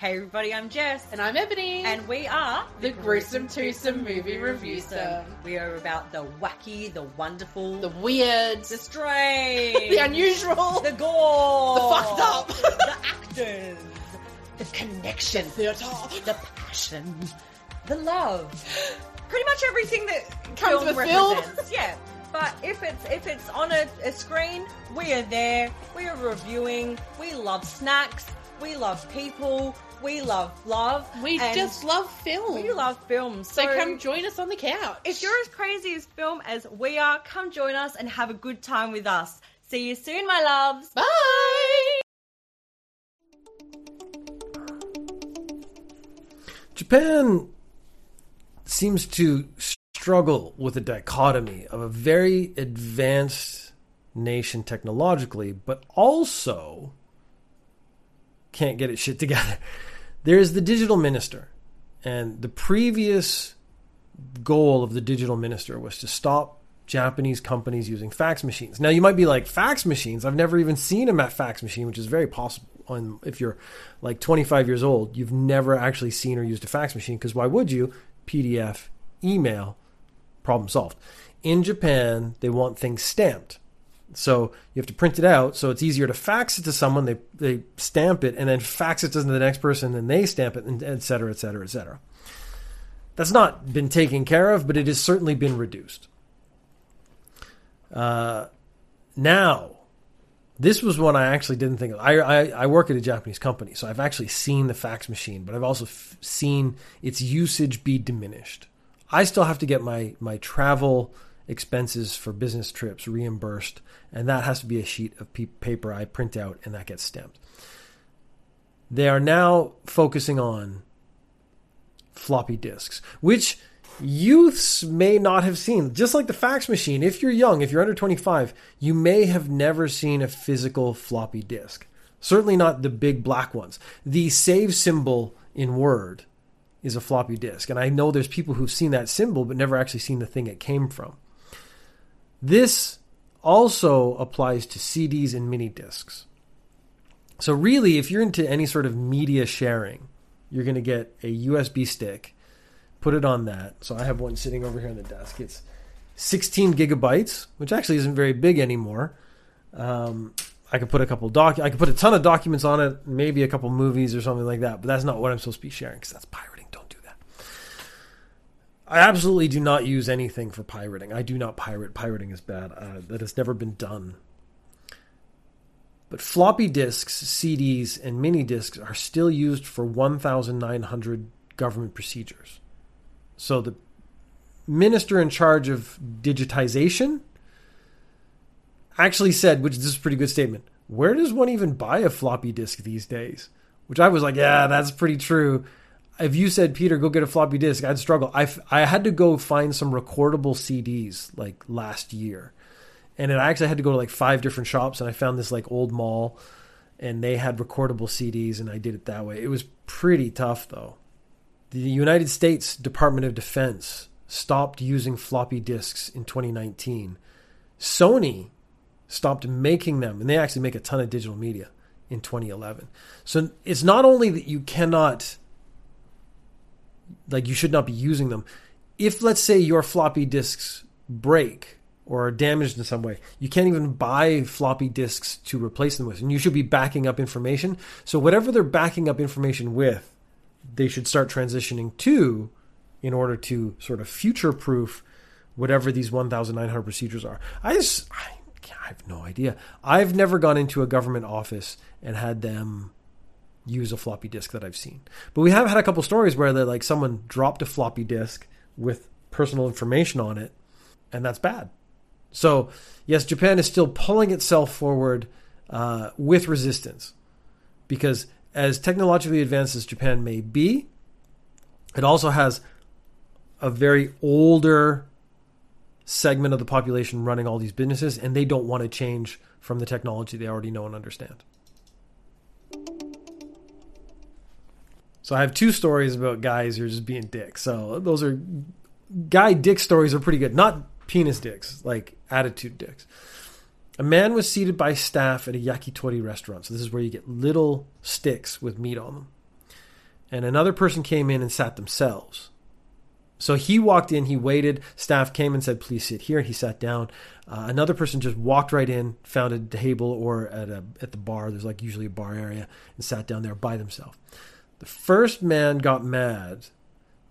Hey everybody, I'm Jess. And I'm Ebony. And we are the Gruesome Twosome Movie Review Some. We are about the wacky, the wonderful, the weird, the strange, the unusual, the gore, the fucked up, the actors, the connection, theatre, the passion, the love. Pretty much everything that comes film with represents. film. Yeah. But if it's if it's on a, a screen, we are there. We are reviewing. We love snacks. We love people. We love love. We just love film. We love films. So, so come join us on the couch. If you're as crazy as film as we are, come join us and have a good time with us. See you soon, my loves. Bye. Japan seems to struggle with the dichotomy of a very advanced nation technologically, but also can't get its shit together. There's the digital minister, and the previous goal of the digital minister was to stop Japanese companies using fax machines. Now you might be like fax machines. I've never even seen a fax machine, which is very possible. On if you're like 25 years old, you've never actually seen or used a fax machine because why would you? PDF, email, problem solved. In Japan, they want things stamped. So you have to print it out. So it's easier to fax it to someone. They they stamp it and then fax it to the next person, and they stamp it, and et cetera, et cetera, et cetera. That's not been taken care of, but it has certainly been reduced. Uh, now, this was one I actually didn't think of. I, I, I work at a Japanese company, so I've actually seen the fax machine, but I've also f- seen its usage be diminished. I still have to get my my travel expenses for business trips reimbursed, and that has to be a sheet of paper I print out and that gets stamped. They are now focusing on floppy disks, which youths may not have seen. Just like the fax machine, if you're young, if you're under 25, you may have never seen a physical floppy disk. Certainly not the big black ones. The save symbol in Word is a floppy disk. And I know there's people who've seen that symbol but never actually seen the thing it came from. This also applies to CDs and mini discs. So, really, if you're into any sort of media sharing, you're going to get a USB stick, put it on that. So, I have one sitting over here on the desk. It's 16 gigabytes, which actually isn't very big anymore. Um, I could put a couple doc, I could put a ton of documents on it, maybe a couple movies or something like that. But that's not what I'm supposed to be sharing because that's pirating. I absolutely do not use anything for pirating. I do not pirate. Pirating is bad. Uh, that has never been done. But floppy disks, CDs, and mini disks are still used for 1,900 government procedures. So the minister in charge of digitization actually said, which this is a pretty good statement, where does one even buy a floppy disk these days? Which I was like, yeah, that's pretty true. If you said, Peter, go get a floppy disk, I'd struggle. I, I had to go find some recordable CDs like last year. And I actually had to go to like five different shops and I found this like old mall and they had recordable CDs and I did it that way. It was pretty tough though. The United States Department of Defense stopped using floppy disks in 2019. Sony stopped making them, and they actually make a ton of digital media in 2011. So it's not only that you cannot, like, you should not be using them. If, let's say, your floppy disks break or are damaged in some way, you can't even buy floppy disks to replace them with. And you should be backing up information. So whatever they're backing up information with, they should start transitioning to in order to sort of future proof whatever these 1,900 procedures are. I just, I, I have no idea. I've never gone into a government office and had them use a floppy disk that I've seen. But we have had a couple stories where they like someone dropped a floppy disk with personal information on it, and that's bad. So yes, Japan is still pulling itself forward uh, with resistance because as technologically advanced as Japan may be, it also has a very older segment of the population running all these businesses, and they don't want to change from the technology they already know and understand. So I have two stories about guys who are just being dicks. So those are guy dick stories are pretty good. Not penis dicks, like attitude dicks. A man was seated by staff at a yakitori restaurant. So this is where you get little sticks with meat on them. and another person came in and sat themselves. So he walked in, he waited. Staff came and said, "Please sit here." and He sat down. Uh, another person just walked right in, found a table or at a at the bar. There's like usually a bar area, and sat down there by themselves. The first man got mad,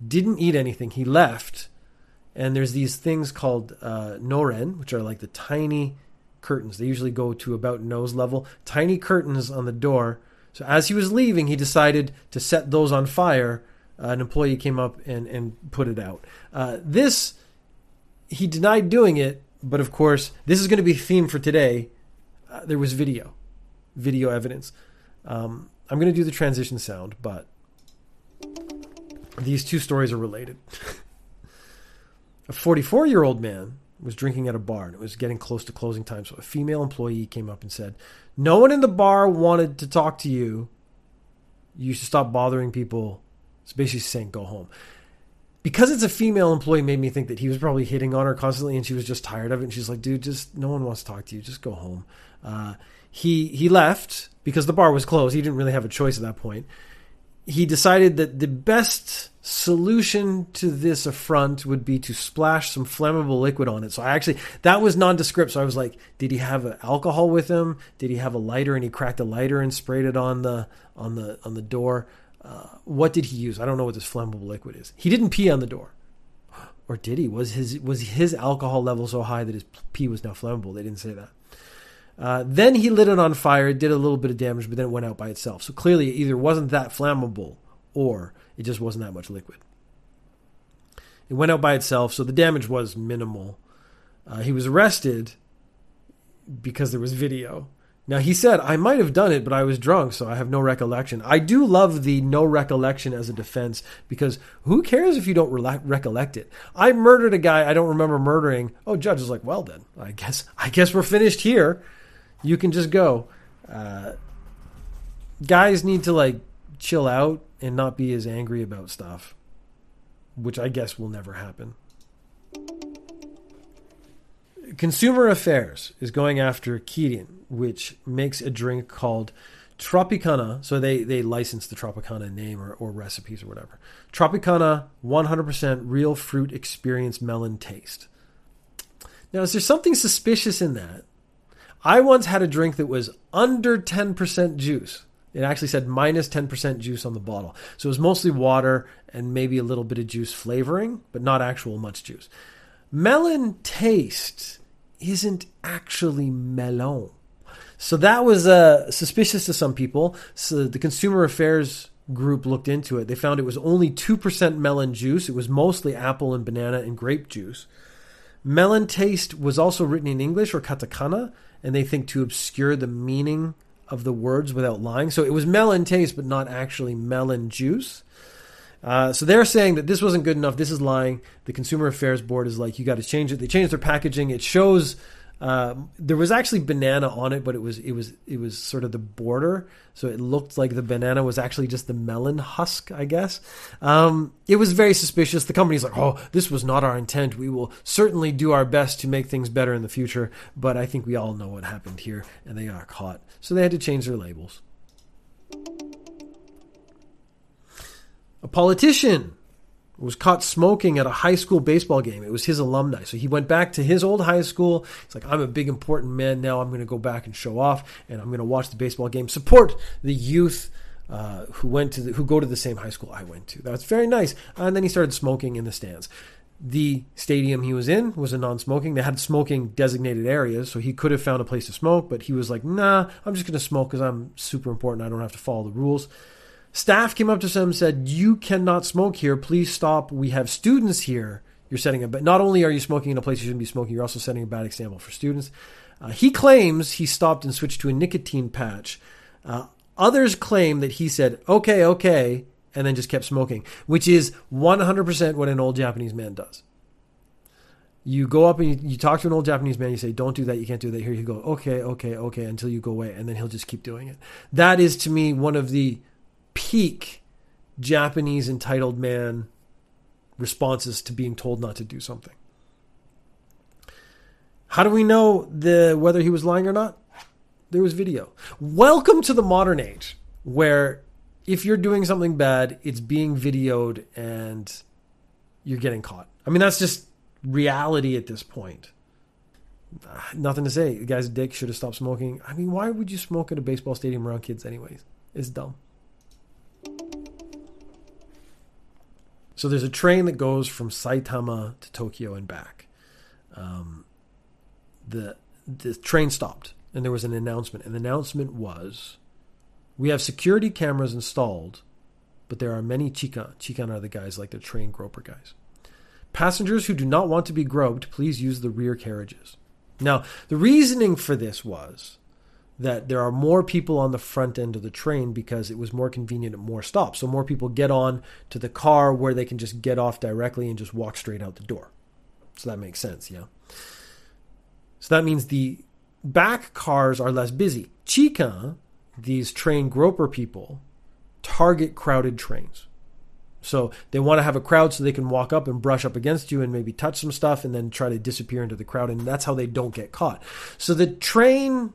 didn't eat anything. He left, and there's these things called uh, noren, which are like the tiny curtains. They usually go to about nose level. Tiny curtains on the door. So as he was leaving, he decided to set those on fire uh, an employee came up and, and put it out. Uh, this, he denied doing it, but of course, this is going to be theme for today. Uh, there was video, video evidence. Um, I'm going to do the transition sound, but these two stories are related. a 44 year old man was drinking at a bar and it was getting close to closing time. So a female employee came up and said, No one in the bar wanted to talk to you. You should stop bothering people it's basically saying go home. Because it's a female employee made me think that he was probably hitting on her constantly and she was just tired of it. And she's like, dude, just no one wants to talk to you. Just go home. Uh, he, he left because the bar was closed. He didn't really have a choice at that point. He decided that the best solution to this affront would be to splash some flammable liquid on it. So I actually that was nondescript. So I was like, did he have alcohol with him? Did he have a lighter and he cracked a lighter and sprayed it on the on the on the door? Uh, what did he use? I don't know what this flammable liquid is. He didn't pee on the door, or did he? Was his was his alcohol level so high that his pee was now flammable? They didn't say that. Uh, then he lit it on fire. Did a little bit of damage, but then it went out by itself. So clearly, it either wasn't that flammable, or it just wasn't that much liquid. It went out by itself, so the damage was minimal. Uh, he was arrested because there was video. Now he said, I might have done it, but I was drunk, so I have no recollection. I do love the no recollection as a defense because who cares if you don't re- recollect it? I murdered a guy I don't remember murdering. Oh, judge is like, well then, I guess I guess we're finished here. You can just go. Uh, guys need to like chill out and not be as angry about stuff, which I guess will never happen. Consumer Affairs is going after Kirin, which makes a drink called Tropicana. So they, they license the Tropicana name or, or recipes or whatever. Tropicana 100% real fruit experience melon taste. Now, is there something suspicious in that? I once had a drink that was under 10% juice. It actually said minus 10% juice on the bottle. So it was mostly water and maybe a little bit of juice flavoring, but not actual much juice. Melon taste isn't actually melon. So that was uh, suspicious to some people. So the Consumer Affairs group looked into it. They found it was only 2% melon juice. It was mostly apple and banana and grape juice. Melon taste was also written in English or katakana, and they think to obscure the meaning of the words without lying. So it was melon taste, but not actually melon juice. Uh, so they're saying that this wasn't good enough. This is lying. The Consumer Affairs Board is like, you got to change it. They changed their packaging. It shows uh, there was actually banana on it, but it was it was it was sort of the border, so it looked like the banana was actually just the melon husk, I guess. Um, it was very suspicious. The company's like, "Oh, this was not our intent. We will certainly do our best to make things better in the future." But I think we all know what happened here, and they got caught, so they had to change their labels. A politician was caught smoking at a high school baseball game. It was his alumni. So he went back to his old high school. He's like, I'm a big important man now. I'm going to go back and show off, and I'm going to watch the baseball game, support the youth uh, who went to the, who go to the same high school I went to. That's very nice. And then he started smoking in the stands. The stadium he was in was a non-smoking. They had smoking designated areas, so he could have found a place to smoke, but he was like, "Nah, I'm just going to smoke because I'm super important. I don't have to follow the rules." Staff came up to him and said, You cannot smoke here. Please stop. We have students here. You're setting a but not only are you smoking in a place you shouldn't be smoking, you're also setting a bad example for students. Uh, he claims he stopped and switched to a nicotine patch. Uh, others claim that he said, okay, okay, and then just kept smoking, which is 100% what an old Japanese man does. You go up and you, you, talk to an old Japanese man, you say, don't do that, you can't do that. Here you go, okay, okay, okay, until you go away, and then he'll just keep doing it. That is to me one of the peak Japanese entitled man responses to being told not to do something. How do we know the whether he was lying or not? There was video. Welcome to the modern age where if you're doing something bad, it's being videoed and you're getting caught. I mean, that's just reality at this point. Ah, Nothing to say. The guy's dick. Should have stopped smoking. I mean, why would you smoke at a baseball stadium around kids, anyways? It's dumb. So there's a train that goes from Saitama to Tokyo and back. Um, the the train stopped, and there was an announcement. And the announcement was, "We have security cameras installed, but there are many chikan. Chikan are the guys like the train groper guys. Passengers who do not want to be groped, please use the rear carriages." Now, the reasoning for this was that there are more people on the front end of the train because it was more convenient at more stops. So more people get on to the car where they can just get off directly and just walk straight out the door. So that makes sense, yeah. So that means the back cars are less busy. Chikan, these train groper people, target crowded trains. So they want to have a crowd so they can walk up and brush up against you and maybe touch some stuff and then try to disappear into the crowd. And that's how they don't get caught. So the train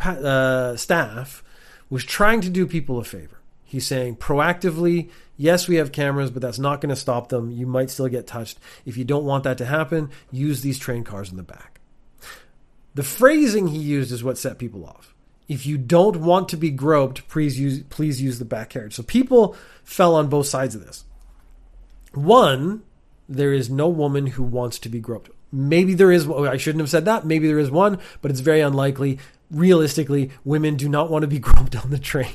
uh, staff was trying to do people a favor. He's saying proactively, yes, we have cameras, but that's not going to stop them. You might still get touched. If you don't want that to happen, use these train cars in the back. The phrasing he used is what set people off. If you don't want to be groped, please use please use the back carriage. So people fell on both sides of this. One, there is no woman who wants to be groped. Maybe there is. I shouldn't have said that. Maybe there is one, but it's very unlikely. Realistically, women do not want to be groped on the train.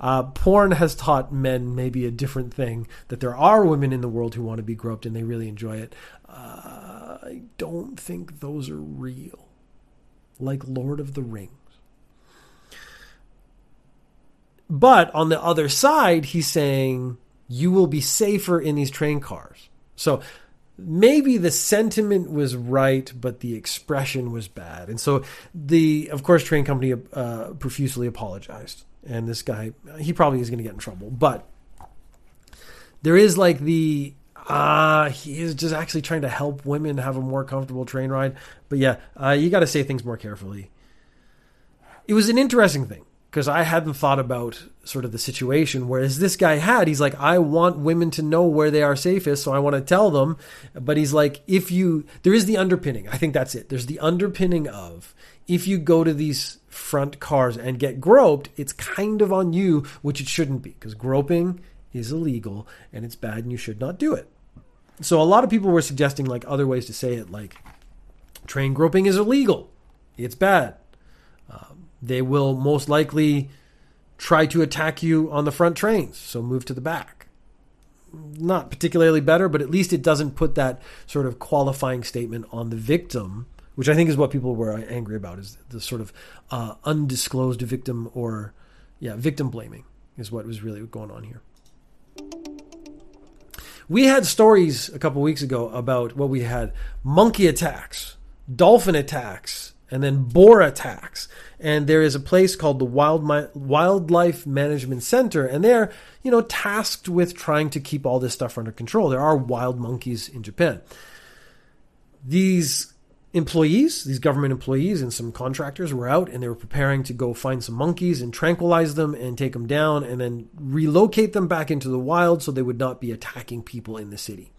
Uh, porn has taught men maybe a different thing that there are women in the world who want to be groped and they really enjoy it. Uh, I don't think those are real, like Lord of the Rings. But on the other side, he's saying you will be safer in these train cars. So maybe the sentiment was right, but the expression was bad. And so the, of course, train company uh, profusely apologized. And this guy, he probably is going to get in trouble. But there is like the, uh, he is just actually trying to help women have a more comfortable train ride. But yeah, uh, you got to say things more carefully. It was an interesting thing because I hadn't thought about sort of the situation. Whereas this guy had, he's like, I want women to know where they are safest, so I want to tell them. But he's like, if you, there is the underpinning. I think that's it. There's the underpinning of if you go to these front cars and get groped, it's kind of on you, which it shouldn't be because groping is illegal and it's bad and you should not do it. So a lot of people were suggesting like other ways to say it, like train groping is illegal. It's bad. Um, they will most likely try to attack you on the front trains, so move to the back. Not particularly better, but at least it doesn't put that sort of qualifying statement on the victim, which I think is what people were angry about, is the sort of uh, undisclosed victim or, yeah, victim blaming is what was really going on here. We had stories a couple weeks ago about what we had monkey attacks, dolphin attacks, and then boar attacks. And there is a place called the Wild Wildlife Management Center, and they're you know tasked with trying to keep all this stuff under control. There are wild monkeys in Japan. These employees, these government employees, and some contractors were out, and they were preparing to go find some monkeys and tranquilize them and take them down, and then relocate them back into the wild so they would not be attacking people in the city.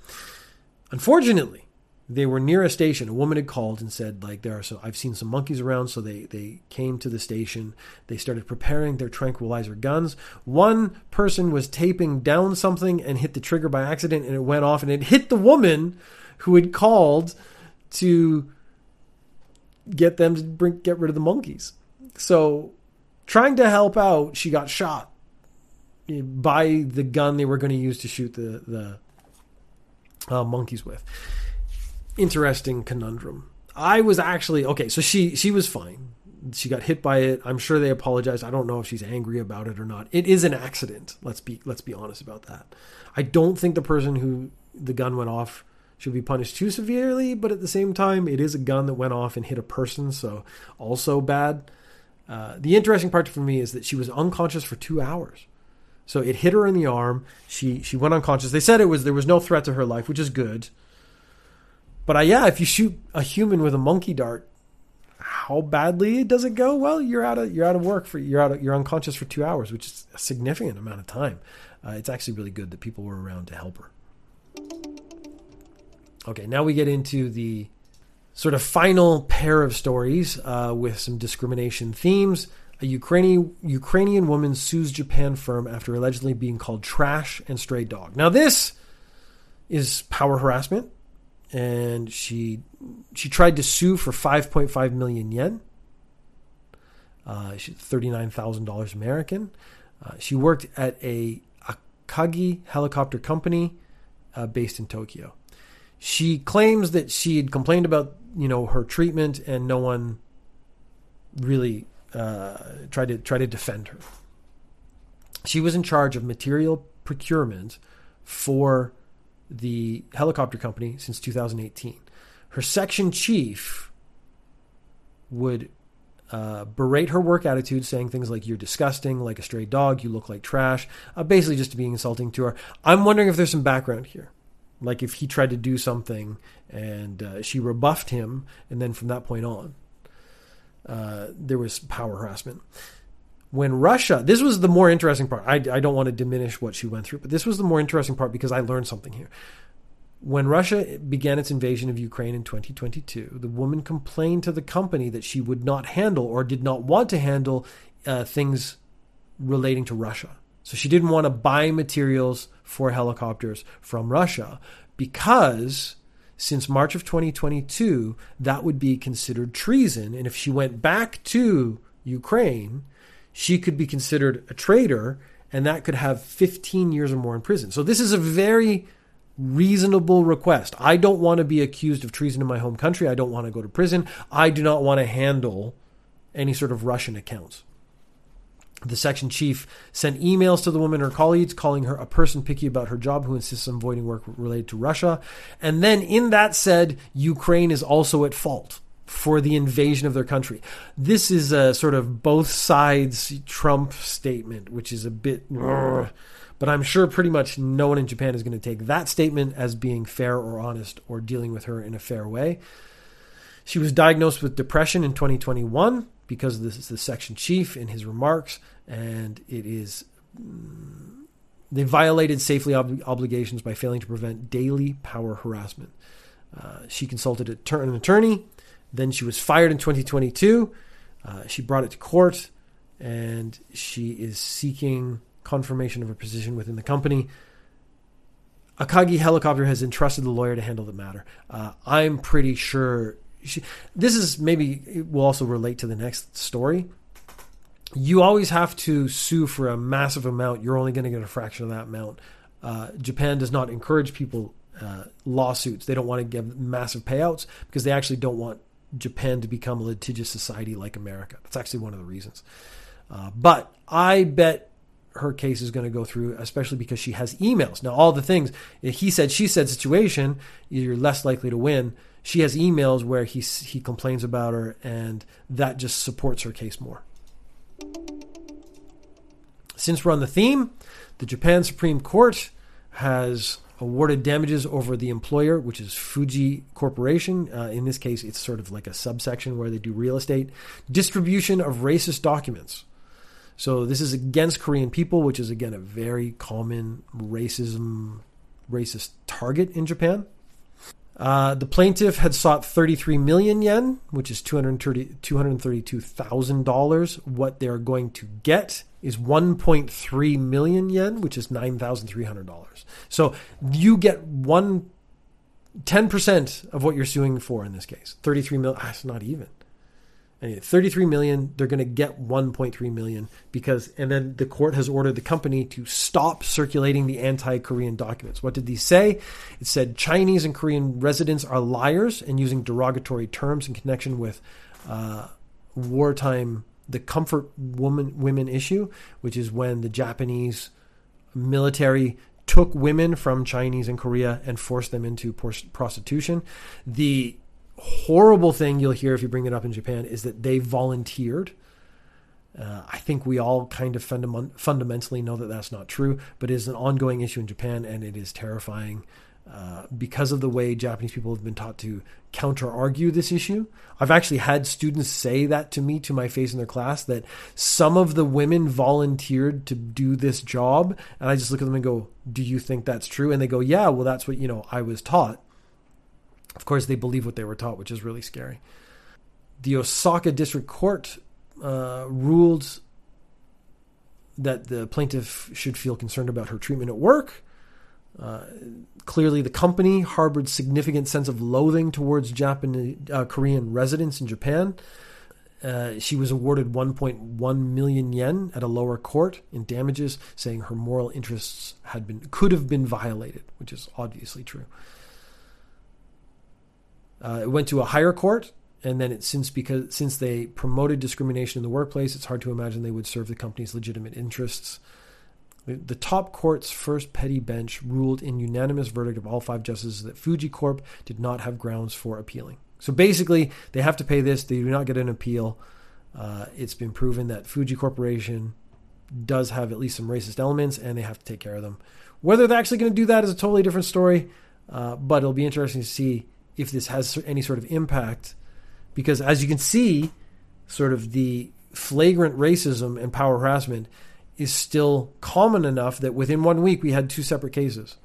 Unfortunately, they were near a station. A woman had called and said, like, there are so I've seen some monkeys around. So they, they came to the station. They started preparing their tranquilizer guns. One person was taping down something and hit the trigger by accident and it went off and it hit the woman who had called to get them to bring, get rid of the monkeys. So trying to help out, she got shot by the gun they were going to use to shoot the, the uh, monkeys with interesting conundrum. I was actually okay. So she she was fine. She got hit by it. I'm sure they apologized. I don't know if she's angry about it or not. It is an accident. Let's be let's be honest about that. I don't think the person who the gun went off should be punished too severely, but at the same time, it is a gun that went off and hit a person, so also bad. Uh, the interesting part for me is that she was unconscious for two hours. So it hit her in the arm. She she went unconscious. They said it was there was no threat to her life, which is good. But uh, yeah, if you shoot a human with a monkey dart, how badly does it go? Well, you're out of you're out of work for you're out of, you're unconscious for two hours, which is a significant amount of time. Uh, it's actually really good that people were around to help her. Okay, now we get into the sort of final pair of stories uh, with some discrimination themes. A Ukrainian Ukrainian woman sues Japan firm after allegedly being called trash and stray dog. Now this is power harassment, and she she tried to sue for 5.5 million yen. Uh, she's thirty nine thousand dollars American. Uh, she worked at a Akagi helicopter company uh, based in Tokyo. She claims that she had complained about you know her treatment, and no one really uh, tried to try to defend her. She was in charge of material procurement for the helicopter company since 2018. Her section chief would uh, berate her work attitude, saying things like "You're disgusting, like a stray dog. You look like trash." Uh, basically, just being insulting to her. I'm wondering if there's some background here, like if he tried to do something and uh, she rebuffed him, and then from that point on, uh, there was power harassment. When Russia, this was the more interesting part. I, I don't want to diminish what she went through, but this was the more interesting part because I learned something here. When Russia began its invasion of Ukraine in 2022, the woman complained to the company that she would not handle or did not want to handle uh, things relating to Russia. So she didn't want to buy materials for helicopters from Russia because since March of 2022, that would be considered treason. And if she went back to Ukraine, she could be considered a traitor and that could have 15 years or more in prison. So this is a very reasonable request. I don't want to be accused of treason in my home country. I don't want to go to prison. I do not want to handle any sort of Russian accounts. The section chief sent emails to the woman her colleagues, calling her a person picky about her job who insists on avoiding work related to Russia. And then in that said, Ukraine is also at fault for the invasion of their country. This is a sort of both sides Trump statement, which is a bit. But I'm sure pretty much no one in Japan is going to take that statement as being fair or honest or dealing with her in a fair way. She was diagnosed with depression in 2021 because this is the section chief in his remarks, and it is. They violated safely ob- obligations by failing to prevent daily power harassment. Uh, she consulted an attorney. Then she was fired in 2022. Uh, she brought it to court, and she is seeking confirmation of her position within the company. Akagi Helicopter has entrusted the lawyer to handle the matter. Uh, I'm pretty sure she, this is maybe it will also relate to the next story. You always have to sue for a massive amount. You're only going to get a fraction of that amount. Uh, Japan does not encourage people uh, lawsuits. They don't want to give massive payouts because they actually don't want Japan to become a litigious society like America. That's actually one of the reasons. Uh, but I bet her case is going to go through, especially because she has emails. Now, all the things he said, she said situation, you're less likely to win. She has emails where he he complains about her, and that just supports her case more. Since we're on the theme, the Japan Supreme Court has awarded damages over the employer, which is Fuji Corporation. Uh, in this case, it's sort of like a subsection where they do real estate distribution of racist documents. So this is against Korean people, which is again a very common racism, racist target in Japan. Uh, the plaintiff had sought 33 million yen, which is $232,000. What they're going to get is 1.3 million yen, which is $9,300. So you get one 10% of what you're suing for in this case. 33 million, ah, not even. Anyway, 33 million, they're going to get 1.3 million because, and then the court has ordered the company to stop circulating the anti Korean documents. What did these say? It said Chinese and Korean residents are liars and using derogatory terms in connection with uh, wartime, the comfort woman, women issue, which is when the Japanese military took women from Chinese and Korea and forced them into prostitution. The horrible thing you'll hear if you bring it up in Japan is that they volunteered. Uh, I think we all kind of fundam- fundamentally know that that's not true, but it is an ongoing issue in Japan, and it is terrifying. uh, because of the way Japanese people have been taught to counter argue this issue. I've actually had students say that to me to my face in their class that some of the women volunteered to do this job. And I just look at them and go, Do you think that's true? And they go, Yeah, well, that's what, you know, I was taught. Of course, they believe what they were taught, which is really scary. The Osaka District Court uh, ruled that the plaintiff should feel concerned about her treatment at work. Uh, clearly, the company harbored significant sense of loathing towards Japanese uh, Korean residents in Japan. Uh, she was awarded 1.1 million yen at a lower court in damages, saying her moral interests had been could have been violated, which is obviously true. Uh, it went to a higher court, and then it since because since they promoted discrimination in the workplace, it's hard to imagine they would serve the company's legitimate interests. The top court's first petty bench ruled in unanimous verdict of all five justices that Fuji Corp did not have grounds for appealing. So basically, they have to pay this. They do not get an appeal. Uh, it's been proven that Fuji Corporation does have at least some racist elements, and they have to take care of them. Whether they're actually going to do that is a totally different story, uh, but it'll be interesting to see if this has any sort of impact. Because as you can see, sort of the flagrant racism and power harassment is still common enough that within one week we had two separate cases.